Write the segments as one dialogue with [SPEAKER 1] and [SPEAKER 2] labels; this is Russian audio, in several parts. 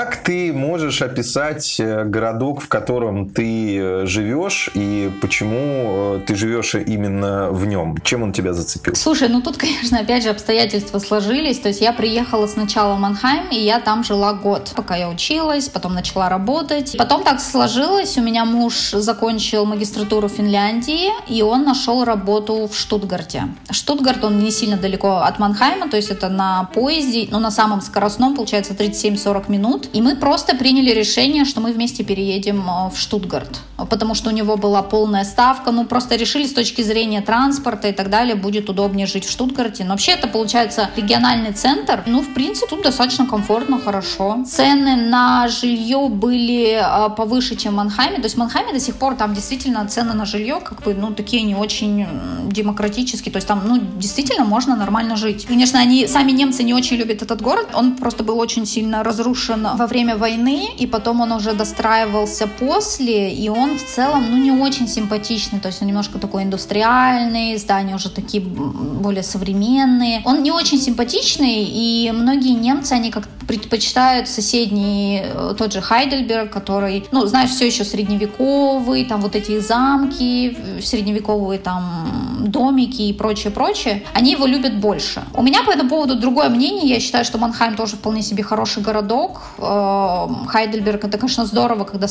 [SPEAKER 1] Как ты можешь описать э, городок, в котором ты э, живешь, и почему э, ты живешь именно в нем? Чем он тебя зацепил?
[SPEAKER 2] Слушай, ну тут, конечно, опять же обстоятельства сложились. То есть я приехала сначала в Манхайм, и я там жила год, пока я училась, потом начала работать. Потом так сложилось, у меня муж закончил магистратуру в Финляндии, и он нашел работу в Штутгарте. Штутгарт, он не сильно далеко от Манхайма, то есть это на поезде, ну на самом скоростном, получается, 37-40 минут. И мы просто приняли решение, что мы вместе переедем э, в Штутгарт, потому что у него была полная ставка. Ну просто решили с точки зрения транспорта и так далее, будет удобнее жить в Штутгарте. Но вообще это получается региональный центр. Ну, в принципе, тут достаточно комфортно, хорошо. Цены на жилье были э, повыше, чем в Манхайме. То есть в Манхайме до сих пор там действительно цены на жилье как бы, ну, такие не очень демократические. То есть там, ну, действительно можно нормально жить. Конечно, они, сами немцы не очень любят этот город. Он просто был очень сильно разрушен во время войны, и потом он уже достраивался после, и он в целом, ну, не очень симпатичный, то есть он немножко такой индустриальный, здания уже такие более современные. Он не очень симпатичный, и многие немцы, они как предпочитают соседний, э, тот же Хайдельберг, который, ну, знаешь, все еще средневековый, там вот эти замки, средневековые там домики и прочее, прочее, они его любят больше. У меня по этому поводу другое мнение, я считаю, что Манхайм тоже вполне себе хороший городок, э, Хайдельберг это, конечно, здорово, когда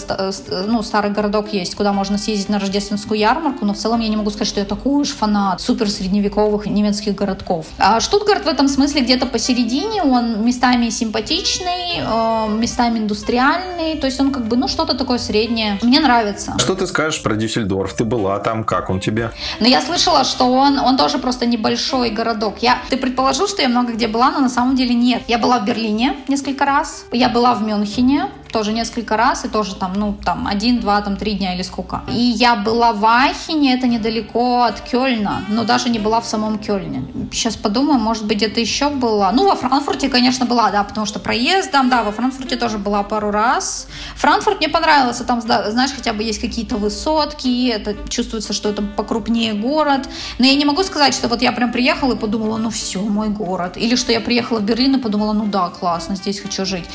[SPEAKER 2] ну, старый городок есть, куда можно съездить на рождественскую ярмарку, но в целом я не могу сказать, что я такой уж фанат супер средневековых немецких городков. А Штутгарт в этом смысле где-то посередине, он местами симпатичный, симпатичный, э, местами индустриальный, то есть он как бы, ну, что-то такое среднее. Мне нравится.
[SPEAKER 1] Что ты скажешь про Дюссельдорф? Ты была там, как он тебе?
[SPEAKER 2] Ну, я слышала, что он, он тоже просто небольшой городок. Я, ты предположил, что я много где была, но на самом деле нет. Я была в Берлине несколько раз, я была в Мюнхене, тоже несколько раз, и тоже там, ну, там, один, два, там, три дня или сколько. И я была в Ахине, это недалеко от Кёльна, но даже не была в самом Кёльне. Сейчас подумаю, может быть, где-то еще была. Ну, во Франкфурте, конечно, была, да, потому что проездом, да, во Франкфурте тоже была пару раз. Франкфурт мне понравился, там, знаешь, хотя бы есть какие-то высотки, это чувствуется, что это покрупнее город. Но я не могу сказать, что вот я прям приехала и подумала, ну все, мой город. Или что я приехала в Берлин и подумала, ну да, классно, здесь хочу жить.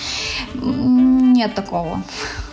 [SPEAKER 2] Нет, нет такого.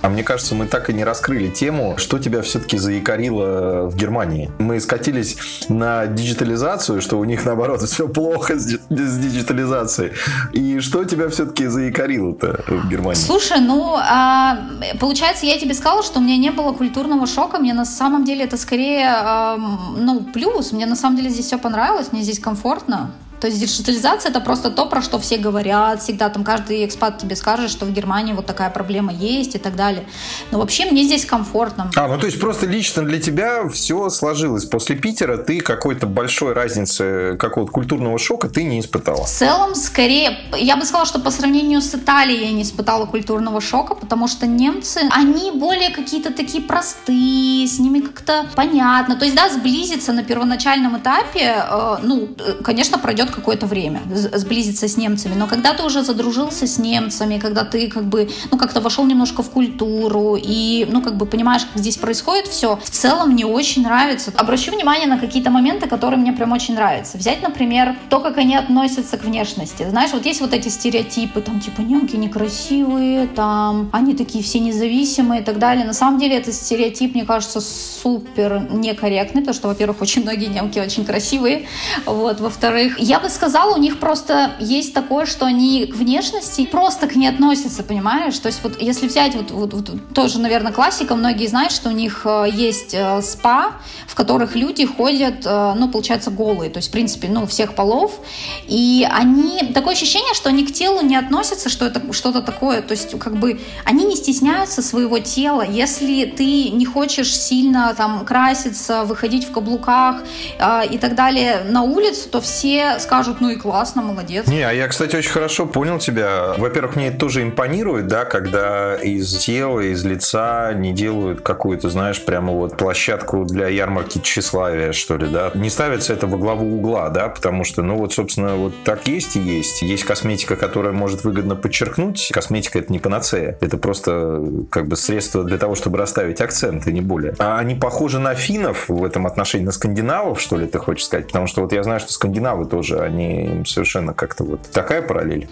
[SPEAKER 1] А мне кажется, мы так и не раскрыли тему, что тебя все-таки заякорило в Германии. Мы скатились на диджитализацию, что у них, наоборот, все плохо с, с диджитализацией. И что тебя все-таки заикарило-то в Германии?
[SPEAKER 2] Слушай, ну, а, получается, я тебе сказала, что у меня не было культурного шока. Мне на самом деле это скорее, а, ну, плюс. Мне на самом деле здесь все понравилось, мне здесь комфортно. То есть диджитализация это просто то, про что все говорят всегда. Там каждый экспат тебе скажет, что в Германии вот такая проблема есть и так далее. Но вообще мне здесь комфортно.
[SPEAKER 1] А, ну то есть просто лично для тебя все сложилось. После Питера ты какой-то большой разницы, какого-то культурного шока ты не испытала?
[SPEAKER 2] В целом, скорее, я бы сказала, что по сравнению с Италией я не испытала культурного шока, потому что немцы, они более какие-то такие простые, с ними как-то понятно. То есть, да, сблизиться на первоначальном этапе, э, ну, э, конечно, пройдет какое-то время сблизиться с немцами, но когда ты уже задружился с немцами, когда ты как бы, ну, как-то вошел немножко в культуру и, ну, как бы понимаешь, как здесь происходит все, в целом мне очень нравится. Обращу внимание на какие-то моменты, которые мне прям очень нравятся. Взять, например, то, как они относятся к внешности. Знаешь, вот есть вот эти стереотипы, там, типа, немки некрасивые, там, они такие все независимые и так далее. На самом деле этот стереотип, мне кажется, супер некорректный, потому что, во-первых, очень многие немки очень красивые, вот, во-вторых, я бы сказала, у них просто есть такое, что они к внешности просто к ней относятся, понимаешь? То есть вот если взять вот, вот, вот тоже, наверное, классика, многие знают, что у них э, есть э, спа, в которых люди ходят, э, ну, получается, голые, то есть, в принципе, ну, всех полов, и они, такое ощущение, что они к телу не относятся, что это что-то такое, то есть, как бы, они не стесняются своего тела, если ты не хочешь сильно там краситься, выходить в каблуках э, и так далее на улицу, то все скажут, ну и классно, молодец.
[SPEAKER 1] Не, а я, кстати, очень хорошо понял тебя. Во-первых, мне это тоже импонирует, да, когда из тела, из лица не делают какую-то, знаешь, прямо вот площадку для ярмарки тщеславия, что ли, да. Не ставится это во главу угла, да, потому что, ну вот, собственно, вот так есть и есть. Есть косметика, которая может выгодно подчеркнуть. Косметика это не панацея. Это просто как бы средство для того, чтобы расставить акцент, и не более. А они похожи на финнов в этом отношении, на скандинавов, что ли, ты хочешь сказать? Потому что вот я знаю, что скандинавы тоже, они совершенно как-то вот такая параллель.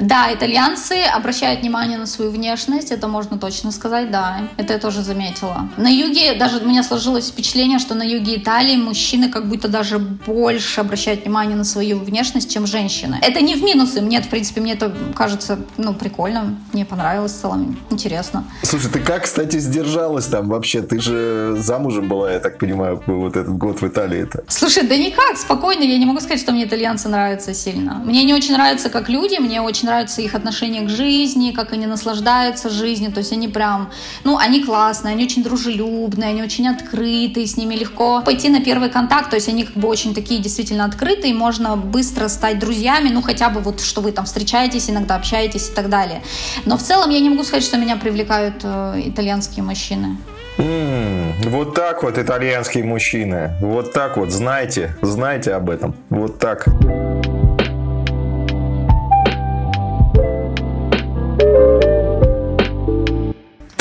[SPEAKER 2] Да, итальянцы обращают внимание на свою внешность, это можно точно сказать, да. Это я тоже заметила. На юге, даже у меня сложилось впечатление, что на юге Италии мужчины как будто даже больше обращают внимание на свою внешность, чем женщины. Это не в минусы, мне, в принципе, мне это кажется, ну, прикольно, мне понравилось в целом, интересно.
[SPEAKER 1] Слушай, ты как, кстати, сдержалась там вообще? Ты же замужем была, я так понимаю, вот этот год в Италии это.
[SPEAKER 2] Слушай, да никак, спокойно, я не могу сказать, что мне итальянцы нравятся сильно. Мне не очень нравятся как люди, мне очень нравится их отношение к жизни, как они наслаждаются жизнью. То есть они прям, ну, они классные, они очень дружелюбные, они очень открытые, с ними легко пойти на первый контакт. То есть они как бы очень такие действительно открытые, можно быстро стать друзьями, ну, хотя бы вот, что вы там встречаетесь, иногда общаетесь и так далее. Но в целом я не могу сказать, что меня привлекают э, итальянские мужчины.
[SPEAKER 1] Mm, вот так вот итальянские мужчины. Вот так вот, знайте, знайте об этом. Вот так.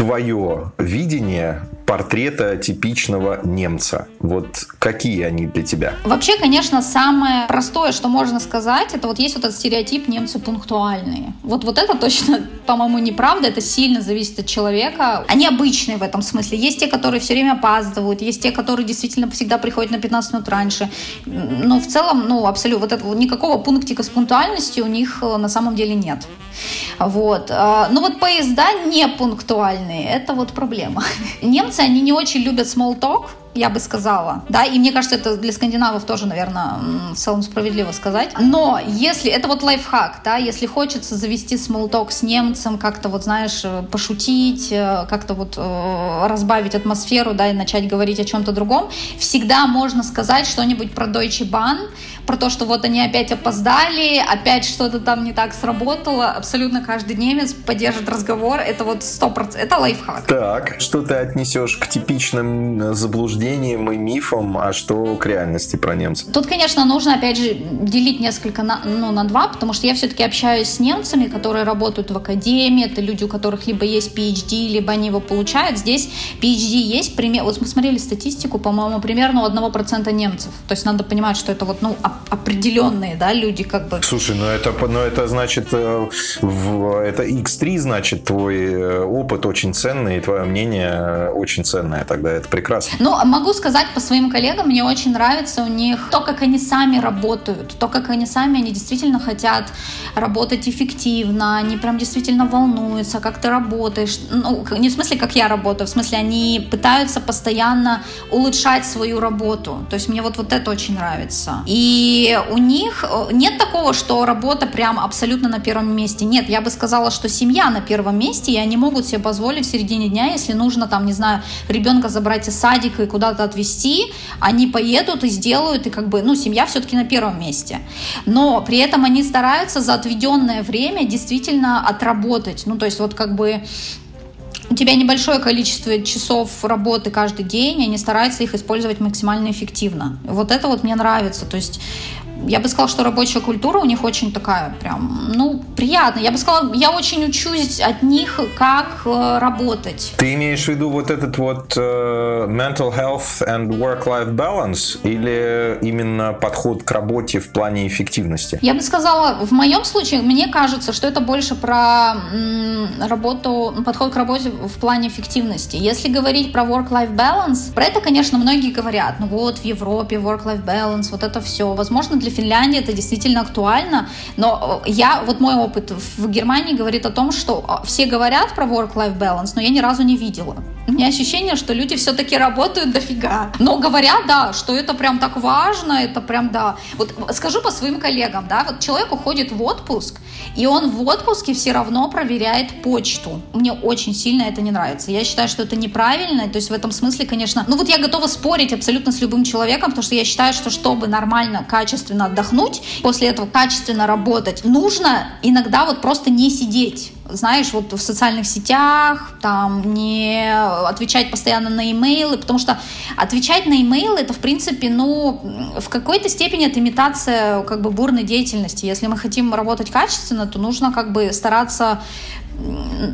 [SPEAKER 1] твое видение портрета типичного немца? Вот какие они для тебя?
[SPEAKER 2] Вообще, конечно, самое простое, что можно сказать, это вот есть вот этот стереотип немцы пунктуальные. Вот, вот это точно, по-моему, неправда, это сильно зависит от человека. Они обычные в этом смысле. Есть те, которые все время опаздывают, есть те, которые действительно всегда приходят на 15 минут раньше. Но в целом, ну, абсолютно, вот этого, никакого пунктика с пунктуальностью у них э, на самом деле нет. Вот. А, ну вот поезда не пунктуальные, это вот проблема. Немцы, они не очень любят small talk, я бы сказала, да, и мне кажется, это для скандинавов тоже, наверное, в целом справедливо сказать. Но если, это вот лайфхак, да, если хочется завести смолток с немцем, как-то вот, знаешь, э, пошутить, э, как-то вот э, разбавить атмосферу, да, и начать говорить о чем-то другом, всегда можно сказать что-нибудь про Deutsche Bahn, про то, что вот они опять опоздали, опять что-то там не так сработало. Абсолютно каждый немец поддержит разговор, это вот сто процентов, это лайфхак.
[SPEAKER 1] Так, что ты отнесешь к типичным заблуждениям заблуждениям и мифам, а что к реальности про немцев?
[SPEAKER 2] Тут, конечно, нужно, опять же, делить несколько на, ну, на два, потому что я все-таки общаюсь с немцами, которые работают в академии, это люди, у которых либо есть PhD, либо они его получают. Здесь PhD есть, пример, вот мы смотрели статистику, по-моему, примерно у 1% немцев. То есть надо понимать, что это вот, ну, определенные, да, люди как бы.
[SPEAKER 1] Слушай, ну это, ну это значит, э, в, это X3, значит, твой э, опыт очень ценный, и твое мнение очень ценное, тогда это прекрасно.
[SPEAKER 2] Ну, могу сказать по своим коллегам, мне очень нравится у них то, как они сами работают, то, как они сами, они действительно хотят работать эффективно, они прям действительно волнуются, как ты работаешь. Ну, не в смысле, как я работаю, в смысле, они пытаются постоянно улучшать свою работу. То есть мне вот, вот это очень нравится. И у них э, нет такого, что работа прям абсолютно на первом месте. Нет, я бы сказала, что семья на первом месте, и они могут себе позволить в середине дня, если нужно, там, не знаю, ребенка забрать из садика и куда-то отвезти, они поедут и сделают, и как бы, ну, семья все-таки на первом месте. Но при этом они стараются за отведенное время действительно отработать. Ну, то есть вот как бы у тебя небольшое количество часов работы каждый день, они стараются их использовать максимально эффективно. Вот это вот мне нравится. То есть я бы сказала, что рабочая культура у них очень такая прям, ну, приятная. Я бы сказала, я очень учусь от них, как э, работать.
[SPEAKER 1] Ты имеешь в виду вот этот вот uh, mental health and work-life balance или именно подход к работе в плане эффективности?
[SPEAKER 2] Я бы сказала, в моем случае, мне кажется, что это больше про м, работу, подход к работе в плане эффективности. Если говорить про work-life balance, про это, конечно, многие говорят, ну вот в Европе work-life balance, вот это все. Возможно, для Финляндии это действительно актуально, но э, я, вот мой опыт в Германии говорит о том, что э, все говорят про work-life balance, но я ни разу не видела. У меня ощущение, что люди все-таки работают дофига. Но говорят, да, что это прям так важно, это прям, да. Вот скажу по своим коллегам, да, вот человек уходит в отпуск, и он в отпуске все равно проверяет почту. Мне очень сильно это не нравится. Я считаю, что это неправильно, то есть в этом смысле, конечно, ну вот я готова спорить абсолютно с любым человеком, потому что я считаю, что чтобы нормально, качественно отдохнуть, после этого качественно работать, нужно иногда вот просто не сидеть. Знаешь, вот в социальных сетях, там, не отвечать постоянно на имейлы, потому что отвечать на имейлы, это, в принципе, ну, в какой-то степени это имитация, как бы, бурной деятельности. Если мы хотим работать качественно, то нужно, как бы, стараться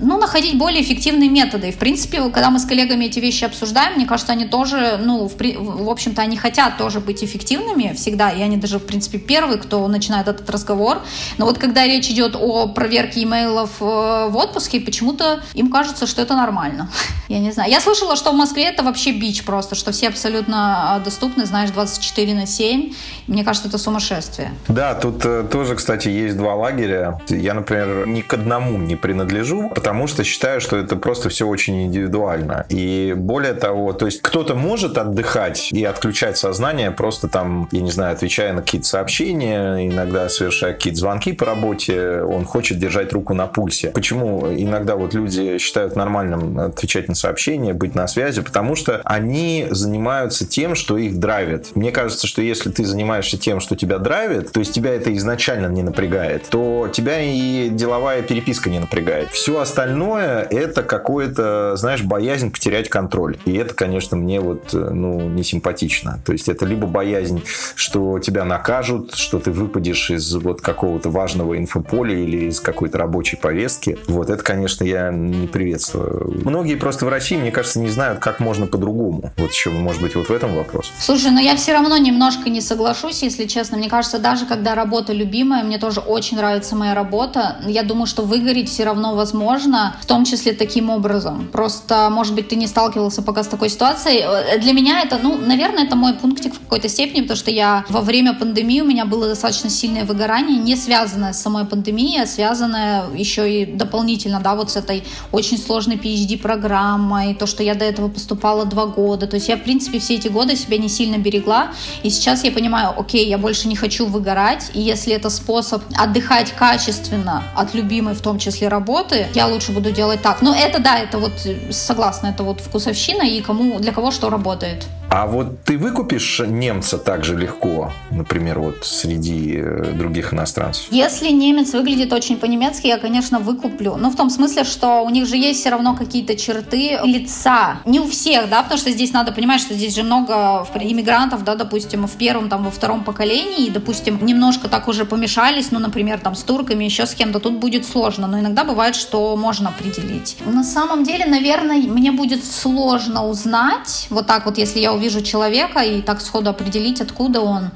[SPEAKER 2] ну, находить более эффективные методы. И, в принципе, когда мы с коллегами эти вещи обсуждаем, мне кажется, они тоже, ну, в, в общем-то, они хотят тоже быть эффективными всегда, и они даже, в принципе, первые, кто начинает этот разговор. Но вот когда речь идет о проверке имейлов э, в отпуске, почему-то им кажется, что это нормально. Я не знаю. Я слышала, что в Москве это вообще бич просто, что все абсолютно а, доступны, знаешь, 24 на 7. Мне кажется, это сумасшествие.
[SPEAKER 1] Да, тут э, тоже, кстати, есть два лагеря. Я, например, ни к одному не принадлежу принадлежу, потому что считаю, что это просто все очень индивидуально. И более того, то есть кто-то может отдыхать и отключать сознание, просто там, я не знаю, отвечая на какие-то сообщения, иногда совершая какие-то звонки по работе, он хочет держать руку на пульсе. Почему иногда вот люди считают нормальным отвечать на сообщения, быть на связи? Потому что они занимаются тем, что их драйвит. Мне кажется, что если ты занимаешься тем, что тебя драйвит, то есть тебя это изначально не напрягает, то тебя и деловая переписка не напрягает помогает. Все остальное это какое-то, знаешь, боязнь потерять контроль. И это, конечно, мне вот, э, ну, не симпатично. То есть это либо боязнь, что тебя накажут, что ты выпадешь из вот какого-то важного инфополя или из какой-то рабочей повестки. Вот это, конечно, я не приветствую. Многие просто в России, мне кажется, не знают, как можно по-другому. Вот еще, может быть, вот в этом вопрос.
[SPEAKER 2] Слушай, но я все равно немножко не соглашусь, если честно. Мне кажется, даже когда работа любимая, мне тоже очень нравится моя работа, я думаю, что выгореть все равно возможно, в том числе таким образом. Просто, может быть, ты не сталкивался пока с такой ситуацией. Э, для меня это, ну, наверное, это мой пунктик в какой-то степени, потому что я во время пандемии у меня было достаточно сильное выгорание, не связанное с самой пандемией, а связанное еще и дополнительно, да, вот с этой очень сложной PhD-программой, то, что я до этого поступала два года. То есть я, в принципе, все эти годы себя не сильно берегла, и сейчас я понимаю, окей, я больше не хочу выгорать, и если это способ отдыхать качественно от любимой, в том числе работы, работы, я лучше буду делать так. Но это да, это вот согласна, это вот вкусовщина и кому для кого что работает.
[SPEAKER 1] А вот ты выкупишь немца так же легко, например, вот среди э, других иностранцев?
[SPEAKER 2] Если немец выглядит очень по-немецки, я, конечно, выкуплю. Но в том смысле, что у них же есть все равно какие-то черты лица. Не у всех, да, потому что здесь надо понимать, что здесь же много иммигрантов, да, допустим, в первом, там, во втором поколении, и, допустим, немножко так уже помешались, ну, например, там, с турками, еще с кем-то, тут будет сложно. Но иногда бывает, что можно определить. На самом деле, наверное, мне будет сложно узнать, вот так вот, если я увижу человека и так сходу определить, откуда он.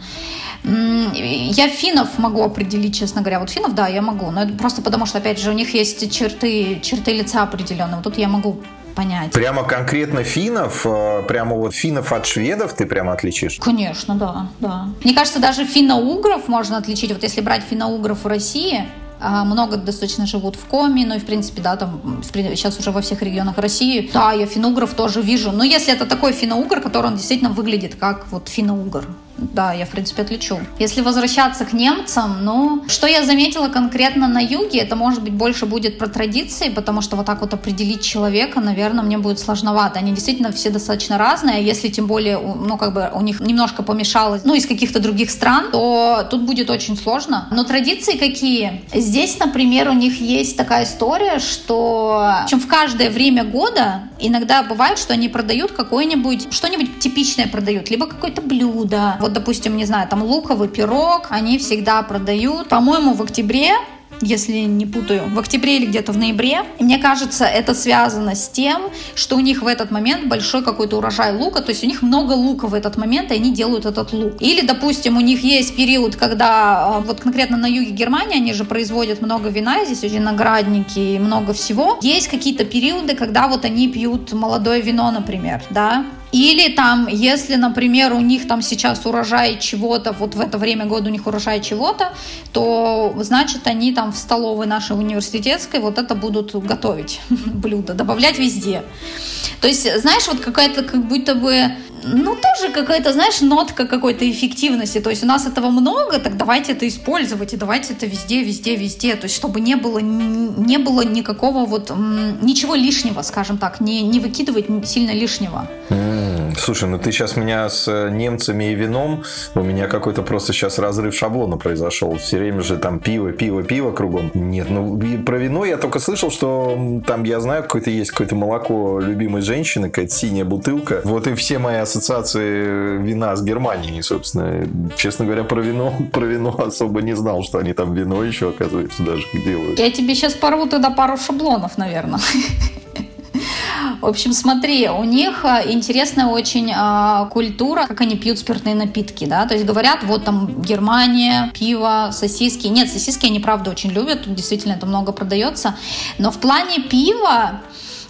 [SPEAKER 2] Я финнов могу определить, честно говоря. Вот финнов, да, я могу. Но это просто потому, что, опять же, у них есть черты, черты лица определенные. Вот тут я могу понять.
[SPEAKER 1] Прямо конкретно финнов, э, прямо вот финнов от шведов ты прямо отличишь?
[SPEAKER 2] Конечно, да, да. Мне кажется, даже финно-угров можно отличить. Вот если брать финно-угров в России, много достаточно живут в Коми, ну и в принципе, да, там сейчас уже во всех регионах России. Да, я финно тоже вижу. Но если это такой финно который он действительно выглядит как вот финно да, я, в принципе, отличу. Если возвращаться к немцам, ну, что я заметила конкретно на юге, это, может быть, больше будет про традиции, потому что вот так вот определить человека, наверное, мне будет сложновато. Они действительно все достаточно разные, если тем более, ну, как бы у них немножко помешалось, ну, из каких-то других стран, то тут будет очень сложно. Но традиции какие? Здесь, например, у них есть такая история, что чем в каждое время года иногда бывает, что они продают какое-нибудь, что-нибудь типичное продают, либо какое-то блюдо, вот, допустим, не знаю, там луковый пирог, они всегда продают, по-моему, в октябре если не путаю, в октябре или где-то в ноябре. И мне кажется, это связано с тем, что у них в этот момент большой какой-то урожай лука, то есть у них много лука в этот момент, и они делают этот лук. Или, допустим, у них есть период, когда а, вот конкретно на юге Германии они же производят много вина, здесь виноградники и много всего. Есть какие-то периоды, когда вот они пьют молодое вино, например, да, или там, если, например, у них там сейчас урожай чего-то, вот в это время года у них урожай чего-то, то значит они там в столовой нашей университетской вот это будут готовить блюдо, добавлять везде. То есть, знаешь, вот какая-то как будто бы ну, тоже какая-то, знаешь, нотка какой-то эффективности. То есть у нас этого много, так давайте это использовать, и давайте это везде, везде, везде. То есть чтобы не было, не было никакого вот, ничего лишнего, скажем так, не, не выкидывать сильно лишнего.
[SPEAKER 1] Слушай, ну ты сейчас меня с э, немцами и вином, у меня какой-то просто сейчас разрыв шаблона произошел. Все время же там пиво, пиво, пиво кругом. Нет, ну про вино я только слышал, что там, я знаю, какое-то есть какое-то молоко любимой женщины, какая-то синяя бутылка. Вот и все мои ассоциации вина с Германией, собственно. Честно говоря, про вино, про вино особо не знал, что они там вино еще, оказывается, даже делают.
[SPEAKER 2] Я тебе сейчас порву тогда пару шаблонов, наверное. В общем, смотри, у них э, интересная очень э, культура, как они пьют спиртные напитки, да, то есть говорят, вот там Германия, пиво, сосиски. Нет, сосиски они правда очень любят, действительно это много продается, но в плане пива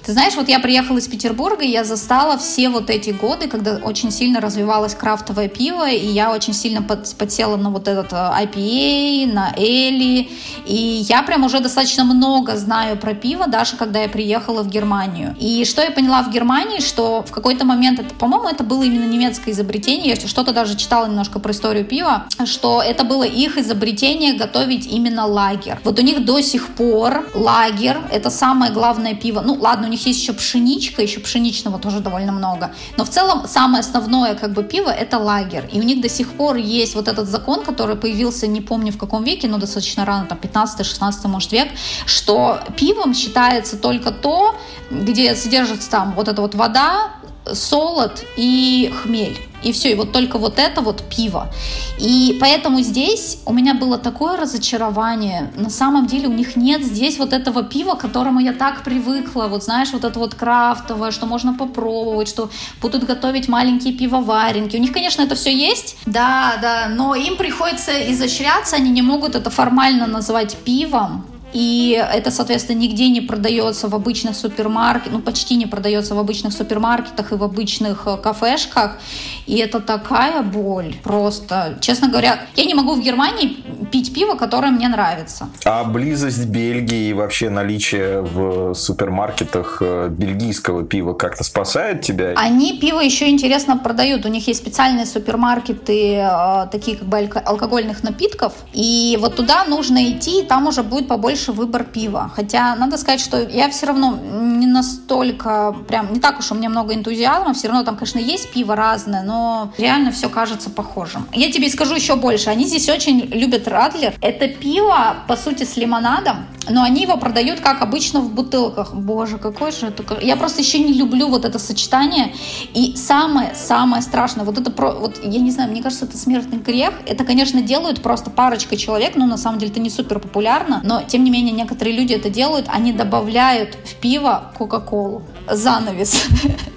[SPEAKER 2] ты знаешь, вот я приехала из Петербурга, и я застала все вот эти годы, когда очень сильно развивалось крафтовое пиво, и я очень сильно под, подсела на вот этот э, IPA, на Эли, и я прям уже достаточно много знаю про пиво, даже когда я приехала в Германию. И что я поняла в Германии, что в какой-то момент, это, по-моему, это было именно немецкое изобретение, я что-то даже читала немножко про историю пива, что это было их изобретение готовить именно лагер. Вот у них до сих пор лагер — это самое главное пиво. Ну, ладно, у них есть еще пшеничка, еще пшеничного тоже довольно много. Но в целом самое основное как бы пиво это лагер. И у них до сих пор есть вот этот закон, который появился, не помню в каком веке, но достаточно рано, там 15-16 может век, что пивом считается только то, где содержится там вот эта вот вода, солод и хмель. И все, и вот только вот это вот пиво. И поэтому здесь у меня было такое разочарование. На самом деле у них нет здесь вот этого пива, к которому я так привыкла. Вот знаешь, вот это вот крафтовое, что можно попробовать, что будут готовить маленькие пивоваренки. У них, конечно, это все есть, да, да, но им приходится изощряться, они не могут это формально назвать пивом, и это, соответственно, нигде не продается в обычных супермаркетах, ну, почти не продается в обычных супермаркетах и в обычных э, кафешках. И это такая боль просто. Честно говоря, я не могу в Германии пить пиво, которое мне нравится.
[SPEAKER 1] А близость Бельгии и вообще наличие в супермаркетах э, бельгийского пива как-то спасает тебя?
[SPEAKER 2] Они пиво еще интересно продают. У них есть специальные супермаркеты, э, такие как бы алкогольных напитков. И вот туда нужно идти, и там уже будет побольше больше выбор пива. Хотя надо сказать, что я все равно не настолько, прям не так уж у меня много энтузиазма, все равно там, конечно, есть пиво разное, но реально все кажется похожим. Я тебе скажу еще больше, они здесь очень любят Радлер. Это пиво, по сути, с лимонадом, но они его продают, как обычно, в бутылках. Боже, какой же это... Я просто еще не люблю вот это сочетание. И самое-самое страшное, вот это про... Вот, я не знаю, мне кажется, это смертный грех. Это, конечно, делают просто парочка человек, но на самом деле это не супер популярно. Но, тем не менее, некоторые люди это делают. Они добавляют в пиво Кока-Колу. Занавес.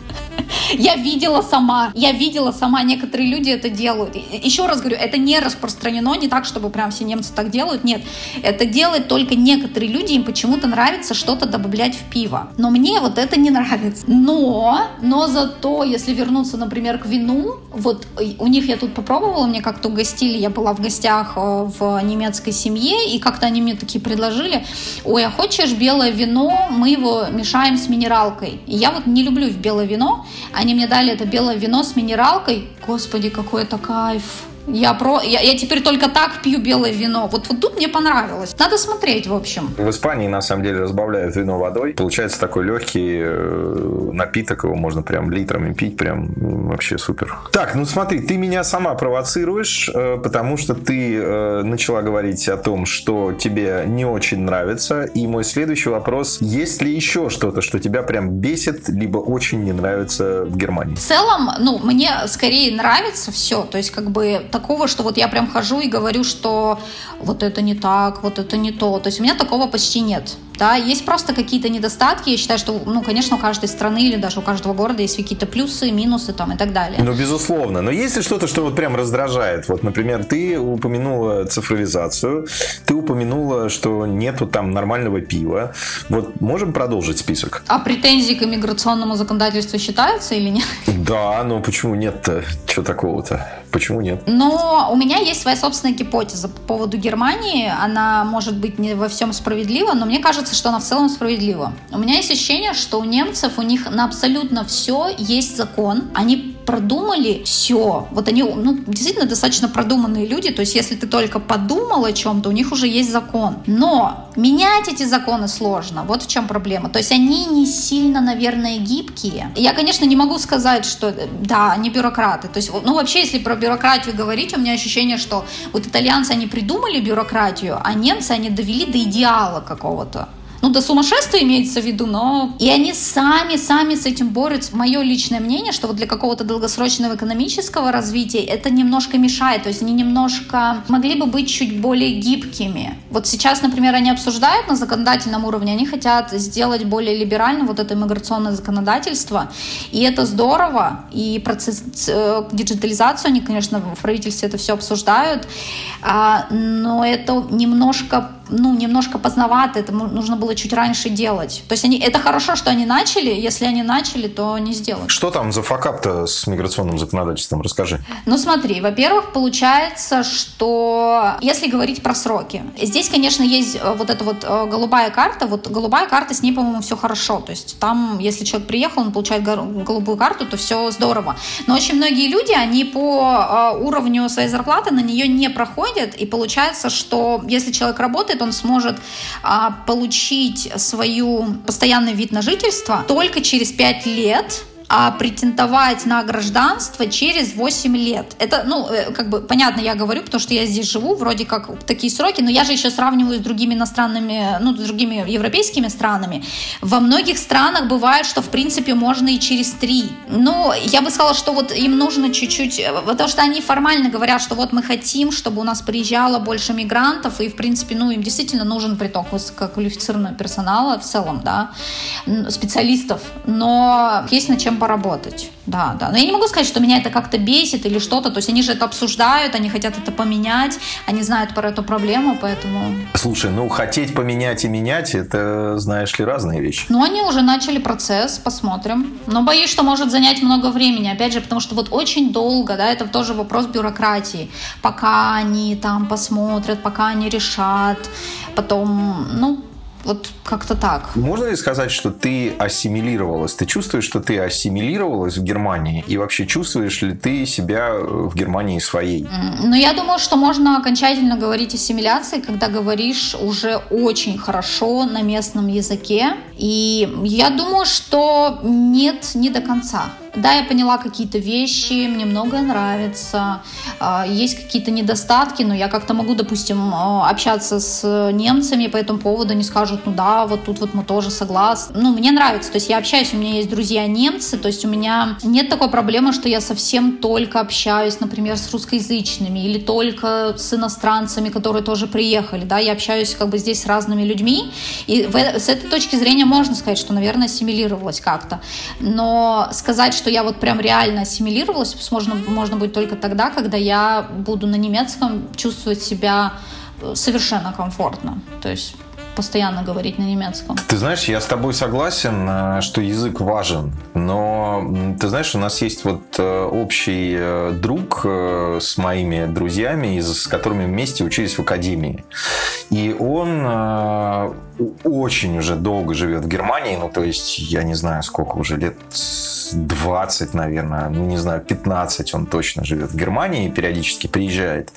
[SPEAKER 2] Я видела сама, я видела сама, некоторые люди это делают. Еще раз говорю, это не распространено, не так, чтобы прям все немцы так делают, нет. Это делают только некоторые люди, им почему-то нравится что-то добавлять в пиво. Но мне вот это не нравится. Но, но зато, если вернуться, например, к вину, вот у них я тут попробовала, мне как-то угостили, я была в гостях э, в немецкой семье, и как-то они мне такие предложили, ой, а хочешь белое вино, мы его мешаем с минералкой. И я вот не люблю в белое вино, они мне дали это белое вино с минералкой. Господи, какой это кайф. Я, про, я, я теперь только так пью белое вино. Вот, вот тут мне понравилось. Надо смотреть, в общем.
[SPEAKER 1] В Испании, на самом деле, разбавляют вино водой. Получается такой легкий э, напиток. Его можно прям литрами пить. Прям вообще супер. Так, ну смотри, ты меня сама провоцируешь, э, потому что ты э, начала говорить о том, что тебе не очень нравится. И мой следующий вопрос. Есть ли еще что-то, что тебя прям бесит, либо очень не нравится в Германии? В
[SPEAKER 2] целом, ну, мне скорее нравится все. То есть, как бы такого, что вот я прям хожу и говорю, что вот это не так, вот это не то. То есть у меня такого почти нет. Да, есть просто какие-то недостатки. Я считаю, что, ну, конечно, у каждой страны или даже у каждого города есть какие-то плюсы, минусы там и так далее.
[SPEAKER 1] Ну, безусловно. Но есть ли что-то, что вот прям раздражает? Вот, например, ты упомянула цифровизацию, ты упомянула, что нету там нормального пива. Вот можем продолжить список?
[SPEAKER 2] А претензии к иммиграционному законодательству считаются или нет?
[SPEAKER 1] Да, но почему нет-то? Что такого-то? Почему нет?
[SPEAKER 2] Но у меня есть своя собственная гипотеза по поводу Германии. Она может быть не во всем справедлива, но мне кажется, что она в целом справедлива. У меня есть ощущение, что у немцев у них на абсолютно все есть закон. Они продумали, все. Вот они, ну, действительно достаточно продуманные люди, то есть если ты только подумал о чем-то, у них уже есть закон. Но менять эти законы сложно, вот в чем проблема. То есть они не сильно, наверное, гибкие. Я, конечно, не могу сказать, что, да, они бюрократы. То есть, ну, вообще, если про бюрократию говорить, у меня ощущение, что вот итальянцы, они придумали бюрократию, а немцы, они довели до идеала какого-то ну, до сумасшествия имеется в виду, но и они сами, сами с этим борются. Мое личное мнение, что вот для какого-то долгосрочного экономического развития это немножко мешает, то есть они немножко могли бы быть чуть более гибкими. Вот сейчас, например, они обсуждают на законодательном уровне, они хотят сделать более либеральным вот это иммиграционное законодательство, и это здорово, и процесс э, они, конечно, в правительстве это все обсуждают, а, но это немножко ну, немножко поздновато, это нужно было чуть раньше делать. То есть они, это хорошо, что они начали, если они начали, то не сделают.
[SPEAKER 1] Что там за факап-то с миграционным законодательством? Расскажи.
[SPEAKER 2] Ну, смотри, во-первых, получается, что если говорить про сроки, здесь, конечно, есть э, вот эта вот э, голубая карта, вот голубая карта, с ней, по-моему, все хорошо, то есть там, если человек приехал, он получает голубую карту, то все здорово. Но очень многие люди, они по э, уровню своей зарплаты на нее не проходят, и получается, что если человек работает, работает, он сможет а, получить свою постоянный вид на жительство только через 5 лет а претендовать на гражданство через 8 лет. Это, ну, э, как бы, понятно, я говорю, потому что я здесь живу, вроде как такие сроки, но я же еще сравниваю с другими иностранными, ну, с другими европейскими странами. Во многих странах бывает, что, в принципе, можно и через 3. Но я бы сказала, что вот им нужно чуть-чуть, э, потому что они формально говорят, что вот мы хотим, чтобы у нас приезжало больше мигрантов, и, в принципе, ну, им действительно нужен приток высококвалифицированного персонала в целом, да, специалистов. Но есть над чем поработать. Да, да. Но я не могу сказать, что меня это как-то бесит или что-то. То есть они же это обсуждают, они хотят это поменять, они знают про эту проблему, поэтому...
[SPEAKER 1] Слушай, ну хотеть поменять и менять, это, знаешь ли, разные вещи.
[SPEAKER 2] Ну, они уже начали процесс, посмотрим. Но боюсь, что может занять много времени. Опять же, потому что вот очень долго, да, это тоже вопрос бюрократии. Пока они там посмотрят, пока они решат, потом, ну, вот как-то так.
[SPEAKER 1] Можно ли сказать, что ты ассимилировалась? Ты чувствуешь, что ты ассимилировалась в Германии? И вообще чувствуешь ли ты себя в Германии своей?
[SPEAKER 2] Ну, я думаю, что можно окончательно говорить ассимиляции, когда говоришь уже очень хорошо на местном языке. И я думаю, что нет, не до конца. Да, я поняла какие-то вещи, мне многое нравится, а, есть какие-то недостатки, но я как-то могу, допустим, а, общаться с немцами по этому поводу, они скажут, ну да, вот тут вот мы тоже согласны. Ну, мне нравится, то есть я общаюсь, у меня есть друзья немцы, то есть у меня нет такой проблемы, что я совсем только общаюсь, например, с русскоязычными или только с иностранцами, которые тоже приехали, да, я общаюсь как бы здесь с разными людьми, и в, с этой точки зрения можно сказать, что, наверное, ассимилировалась как-то, но сказать, что я вот прям реально ассимилировалась, можно, можно будет только тогда, когда я буду на немецком чувствовать себя э, совершенно комфортно. То есть постоянно говорить на немецком.
[SPEAKER 1] Ты знаешь, я с тобой согласен, э, что язык важен, но ты знаешь, у нас есть вот э, общий друг с моими друзьями, с которыми вместе учились в академии. И он очень уже долго живет в Германии, ну то есть я не знаю сколько уже лет 20, наверное, ну не знаю, 15 он точно живет в Германии и периодически приезжает.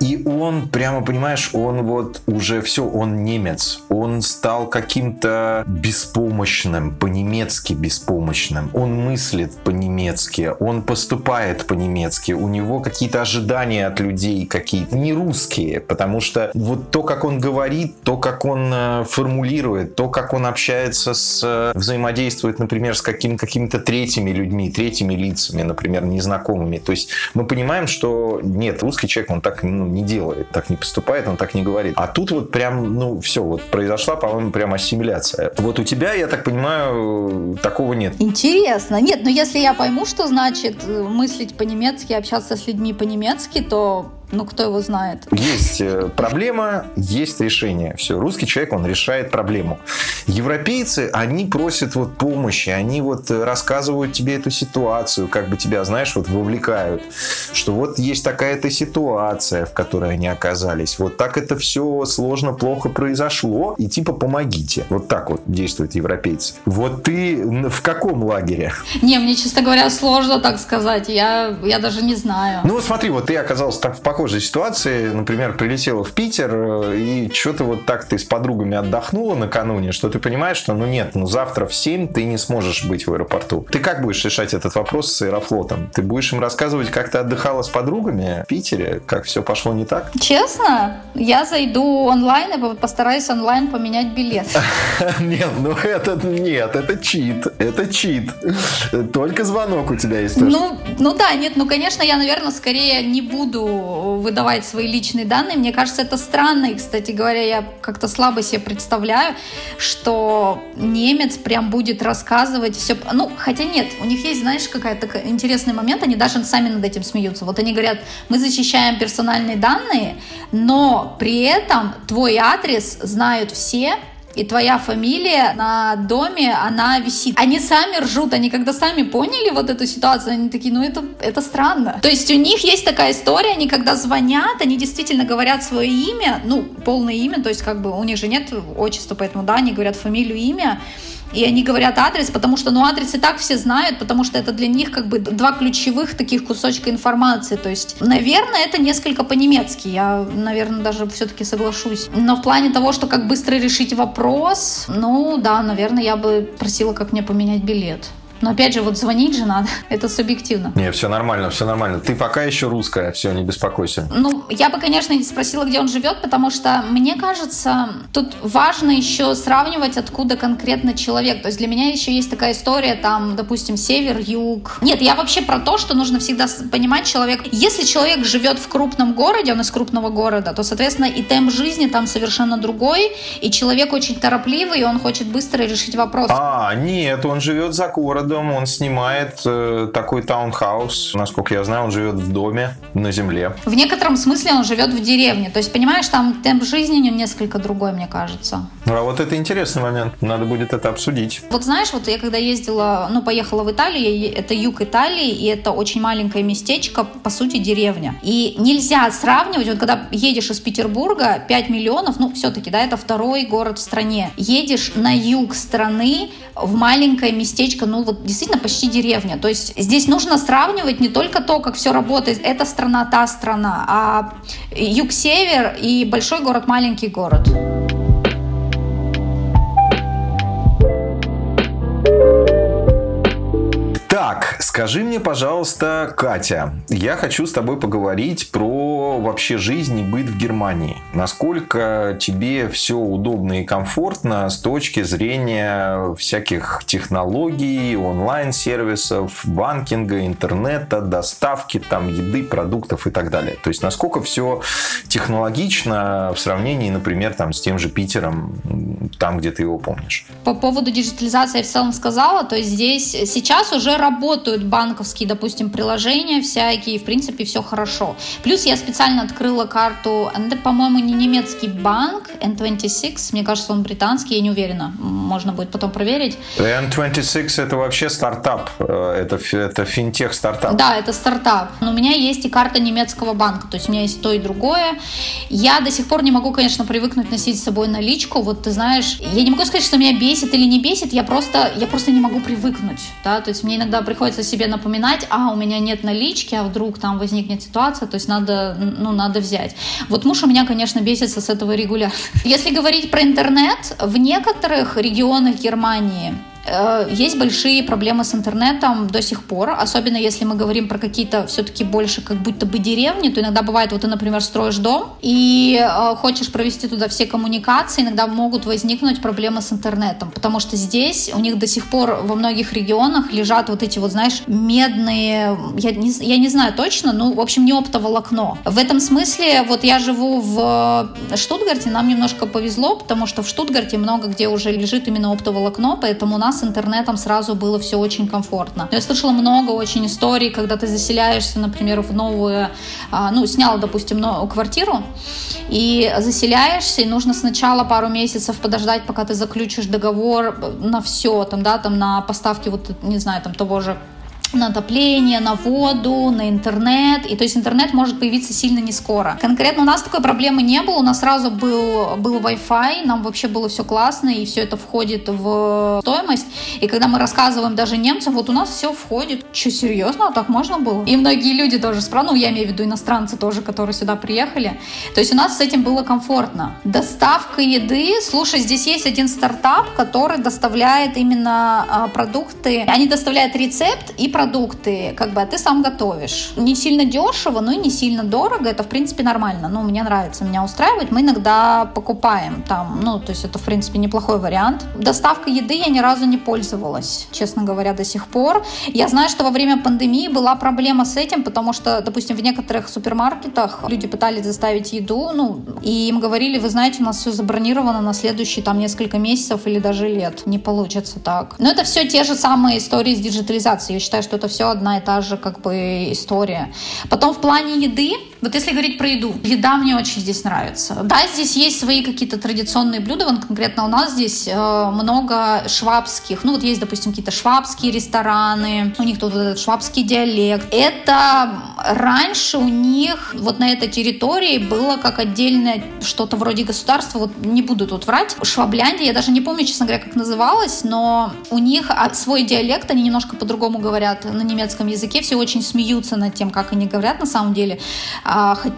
[SPEAKER 1] И он, прямо понимаешь, он вот уже все, он немец. Он стал каким-то беспомощным, по-немецки беспомощным. Он мыслит по-немецки, он поступает по-немецки. У него какие-то ожидания от людей какие-то не русские, потому что вот то, как он говорит, то, как он э, формулирует, то, как он общается с, э, взаимодействует, например, с каким, какими-то третьими людьми, третьими лицами, например, незнакомыми. То есть мы понимаем, что нет, русский человек, он так ну, не делает, так не поступает, он так не говорит. А тут вот прям, ну, все, вот произошла, по-моему, прям ассимиляция. Вот у тебя, я так понимаю, такого нет.
[SPEAKER 2] Интересно. Нет, но если я пойму, что значит э, мыслить по-немецки, общаться с людьми по-немецки, то ну, кто его знает.
[SPEAKER 1] Есть э, проблема, есть решение. Все, русский человек, он решает проблему. Европейцы, они просят вот помощи, они вот э, рассказывают тебе эту ситуацию, как бы тебя, знаешь, вот вовлекают, что вот есть такая-то ситуация, в которой они оказались. Вот так это все сложно, плохо произошло, и типа помогите. Вот так вот действуют европейцы. Вот ты в каком лагере?
[SPEAKER 2] Не, мне, честно говоря, сложно так сказать. Я, я даже не знаю.
[SPEAKER 1] Ну, смотри, вот ты оказался так в похожей ситуации. Например, прилетела в Питер, э, и что-то вот так ты с подругами отдохнула накануне, что ты понимаешь, что ну нет, ну завтра в 7 ты не сможешь быть в аэропорту. Ты как будешь решать этот вопрос с Аэрофлотом? Ты будешь им рассказывать, как ты отдыхала с подругами в Питере, как все пошло не так?
[SPEAKER 2] Честно? Я зайду онлайн и постараюсь онлайн поменять билет.
[SPEAKER 1] Нет, ну это нет, это чит. Это чит. Только звонок у тебя есть.
[SPEAKER 2] Ну, ну да, нет, ну конечно, я, наверное, скорее не буду выдавать свои личные данные. Мне кажется, это странно. И, кстати говоря, я как-то слабо себе представляю, что немец прям будет рассказывать все. Ну, хотя нет, у них есть, знаешь, какая-то интересный момент. Они даже сами над этим смеются. Вот они говорят, мы защищаем персональные данные, но при этом твой адрес знают все, и твоя фамилия на доме, она висит. Они сами ржут, они когда сами поняли вот эту ситуацию, они такие, ну это, это странно. То есть у них есть такая история, они когда звонят, они действительно говорят свое имя, ну, полное имя, то есть как бы у них же нет отчества, поэтому, да, они говорят фамилию, имя, и они говорят адрес, потому что, ну, адрес и так все знают, потому что это для них как бы два ключевых таких кусочка информации. То есть, наверное, это несколько по-немецки. Я, наверное, даже все-таки соглашусь. Но в плане того, что как быстро решить вопрос, ну, да, наверное, я бы просила, как мне поменять билет. Но опять же, вот звонить же надо, это субъективно.
[SPEAKER 1] Не, все нормально, все нормально. Ты пока еще русская, все, не беспокойся.
[SPEAKER 2] Ну, я бы, конечно, не спросила, где он живет, потому что, мне кажется, тут важно еще сравнивать, откуда конкретно человек. То есть для меня еще есть такая история, там, допустим, север, юг. Нет, я вообще про то, что нужно всегда понимать человек. Если человек живет в крупном городе, он из крупного города, то, соответственно, и темп жизни там совершенно другой, и человек очень торопливый, и он хочет быстро решить вопрос.
[SPEAKER 1] А, нет, он живет за городом городом, он снимает э, такой таунхаус. Насколько я знаю, он живет в доме на земле.
[SPEAKER 2] В некотором смысле он живет в деревне. То есть, понимаешь, там темп жизни несколько другой, мне кажется.
[SPEAKER 1] А вот это интересный момент. Надо будет это обсудить.
[SPEAKER 2] Вот знаешь, вот я когда ездила, ну, поехала в Италию, это юг Италии, и это очень маленькое местечко, по сути, деревня. И нельзя сравнивать, вот когда едешь из Петербурга, 5 миллионов, ну, все-таки, да, это второй город в стране. Едешь на юг страны, в маленькое местечко, ну, вот действительно почти деревня. То есть здесь нужно сравнивать не только то, как все работает, эта страна, та страна, а юг-север и большой город, маленький город.
[SPEAKER 1] Так, скажи мне, пожалуйста, Катя, я хочу с тобой поговорить про вообще жизнь и быт в Германии. Насколько тебе все удобно и комфортно с точки зрения всяких технологий, онлайн-сервисов, банкинга, интернета, доставки там еды, продуктов и так далее. То есть, насколько все технологично в сравнении, например, там, с тем же Питером, там, где ты его помнишь.
[SPEAKER 2] По поводу диджитализации я в целом сказала, то есть здесь сейчас уже работают банковские, допустим, приложения всякие, в принципе, все хорошо. Плюс я специально открыла карту, это, по-моему, не немецкий банк, N26, мне кажется, он британский, я не уверена, можно будет потом проверить.
[SPEAKER 1] N26 это вообще стартап, э, это, это финтех стартап.
[SPEAKER 2] Да, это стартап. Но у меня есть и карта немецкого банка, то есть у меня есть то и другое. Я до сих пор не могу, конечно, привыкнуть носить с собой наличку. Вот ты знаешь, я не могу сказать, что меня бесит или не бесит, я просто, я просто не могу привыкнуть. Да? То есть мне иногда приходится себе напоминать, а, у меня нет налички, а вдруг там возникнет ситуация, то есть надо, ну, надо взять. Вот муж у меня, конечно, бесится с этого регулярно. Если говорить про интернет, в некоторых регионах Германии есть большие проблемы с интернетом до сих пор, особенно если мы говорим про какие-то все-таки больше как будто бы деревни, то иногда бывает, вот ты, например, строишь дом и э, хочешь провести туда все коммуникации, иногда могут возникнуть проблемы с интернетом, потому что здесь у них до сих пор во многих регионах лежат вот эти вот, знаешь, медные, я не, я не знаю точно, ну, в общем, не оптоволокно. В этом смысле, вот я живу в Штутгарте, нам немножко повезло, потому что в Штутгарте много где уже лежит именно оптоволокно, поэтому у нас с интернетом сразу было все очень комфортно. Я слышала много очень историй, когда ты заселяешься, например, в новую, а, ну, сняла, допустим, новую квартиру, и заселяешься, и нужно сначала пару месяцев подождать, пока ты заключишь договор на все, там, да, там, на поставки, вот, не знаю, там, того же на отопление, на воду, на интернет. И то есть интернет может появиться сильно не скоро. Конкретно у нас такой проблемы не было. У нас сразу был, был Wi-Fi, нам вообще было все классно, и все это входит в стоимость. И когда мы рассказываем даже немцам, вот у нас все входит. Че, серьезно? А так можно было? И многие люди тоже спрашивают, ну, я имею в виду иностранцы тоже, которые сюда приехали. То есть у нас с этим было комфортно. Доставка еды. Слушай, здесь есть один стартап, который доставляет именно а, продукты. Они доставляют рецепт и продукты, как бы, а ты сам готовишь. Не сильно дешево, но и не сильно дорого. Это, в принципе, нормально. Ну, мне нравится, меня устраивает. Мы иногда покупаем там, ну, то есть это, в принципе, неплохой вариант. Доставка еды я ни разу не пользовалась, честно говоря, до сих пор. Я знаю, что во время пандемии была проблема с этим, потому что, допустим, в некоторых супермаркетах люди пытались заставить еду, ну, и им говорили, вы знаете, у нас все забронировано на следующие там несколько месяцев или даже лет. Не получится так. Но это все те же самые истории с диджитализацией. Я считаю, что это все одна и та же как бы история. Потом в плане еды, вот если говорить про еду, еда мне очень здесь нравится. Да, здесь есть свои какие-то традиционные блюда, вот конкретно у нас здесь э, много швабских, ну вот есть, допустим, какие-то швабские рестораны, у них тут вот этот швабский диалект. Это раньше у них вот на этой территории было как отдельное что-то вроде государства, вот не буду тут врать. Швабляндия, я даже не помню, честно говоря, как называлась, но у них свой диалект, они немножко по-другому говорят на немецком языке, все очень смеются над тем, как они говорят на самом деле,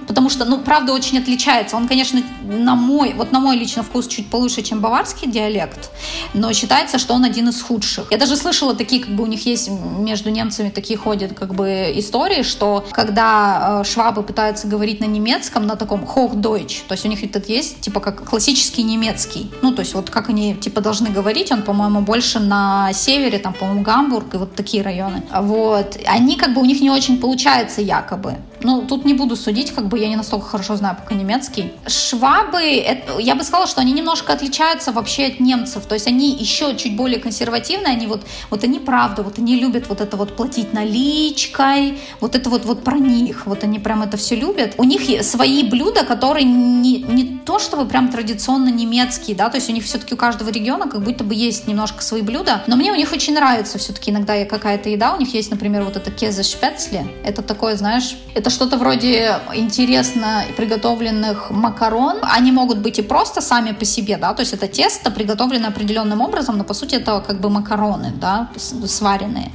[SPEAKER 2] потому что, ну, правда, очень отличается. Он, конечно, на мой, вот на мой личный вкус чуть получше, чем баварский диалект, но считается, что он один из худших. Я даже слышала такие, как бы у них есть между немцами такие ходят, как бы истории, что когда э, швабы пытаются говорить на немецком, на таком Hochdeutsch, то есть у них этот есть, типа, как классический немецкий, ну, то есть вот как они, типа, должны говорить, он, по-моему, больше на севере, там, по-моему, Гамбург и вот такие районы. Вот. Они как бы у них не очень получается якобы. Ну, тут не буду судить, как бы я не настолько хорошо знаю пока немецкий. Швабы, это, я бы сказала, что они немножко отличаются вообще от немцев. То есть они еще чуть более консервативные, они вот, вот они правда, вот они любят вот это вот платить наличкой, вот это вот, вот про них, вот они прям это все любят. У них свои блюда, которые не, не то чтобы прям традиционно немецкие, да, то есть у них все-таки у каждого региона как будто бы есть немножко свои блюда, но мне у них очень нравится все-таки иногда какая-то еда, у них есть, например, вот это кеза шпецли, это такое, знаешь, это что-то вроде интересно приготовленных макарон. Они могут быть и просто сами по себе, да, то есть это тесто, приготовленное определенным образом, но по сути это как бы макароны, да, сваренные.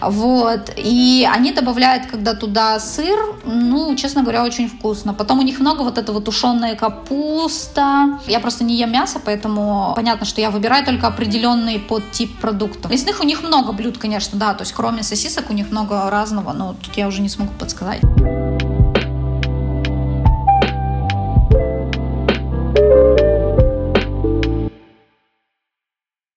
[SPEAKER 2] Вот. И они добавляют, когда туда сыр, ну, честно говоря, очень вкусно. Потом у них много вот этого тушеная капуста. Я просто не ем мясо, поэтому понятно, что я выбираю только определенный подтип продуктов. Мясных у них много блюд, конечно, да, то есть кроме сосисок у них много разного, но тут я уже не смогу подсказать. you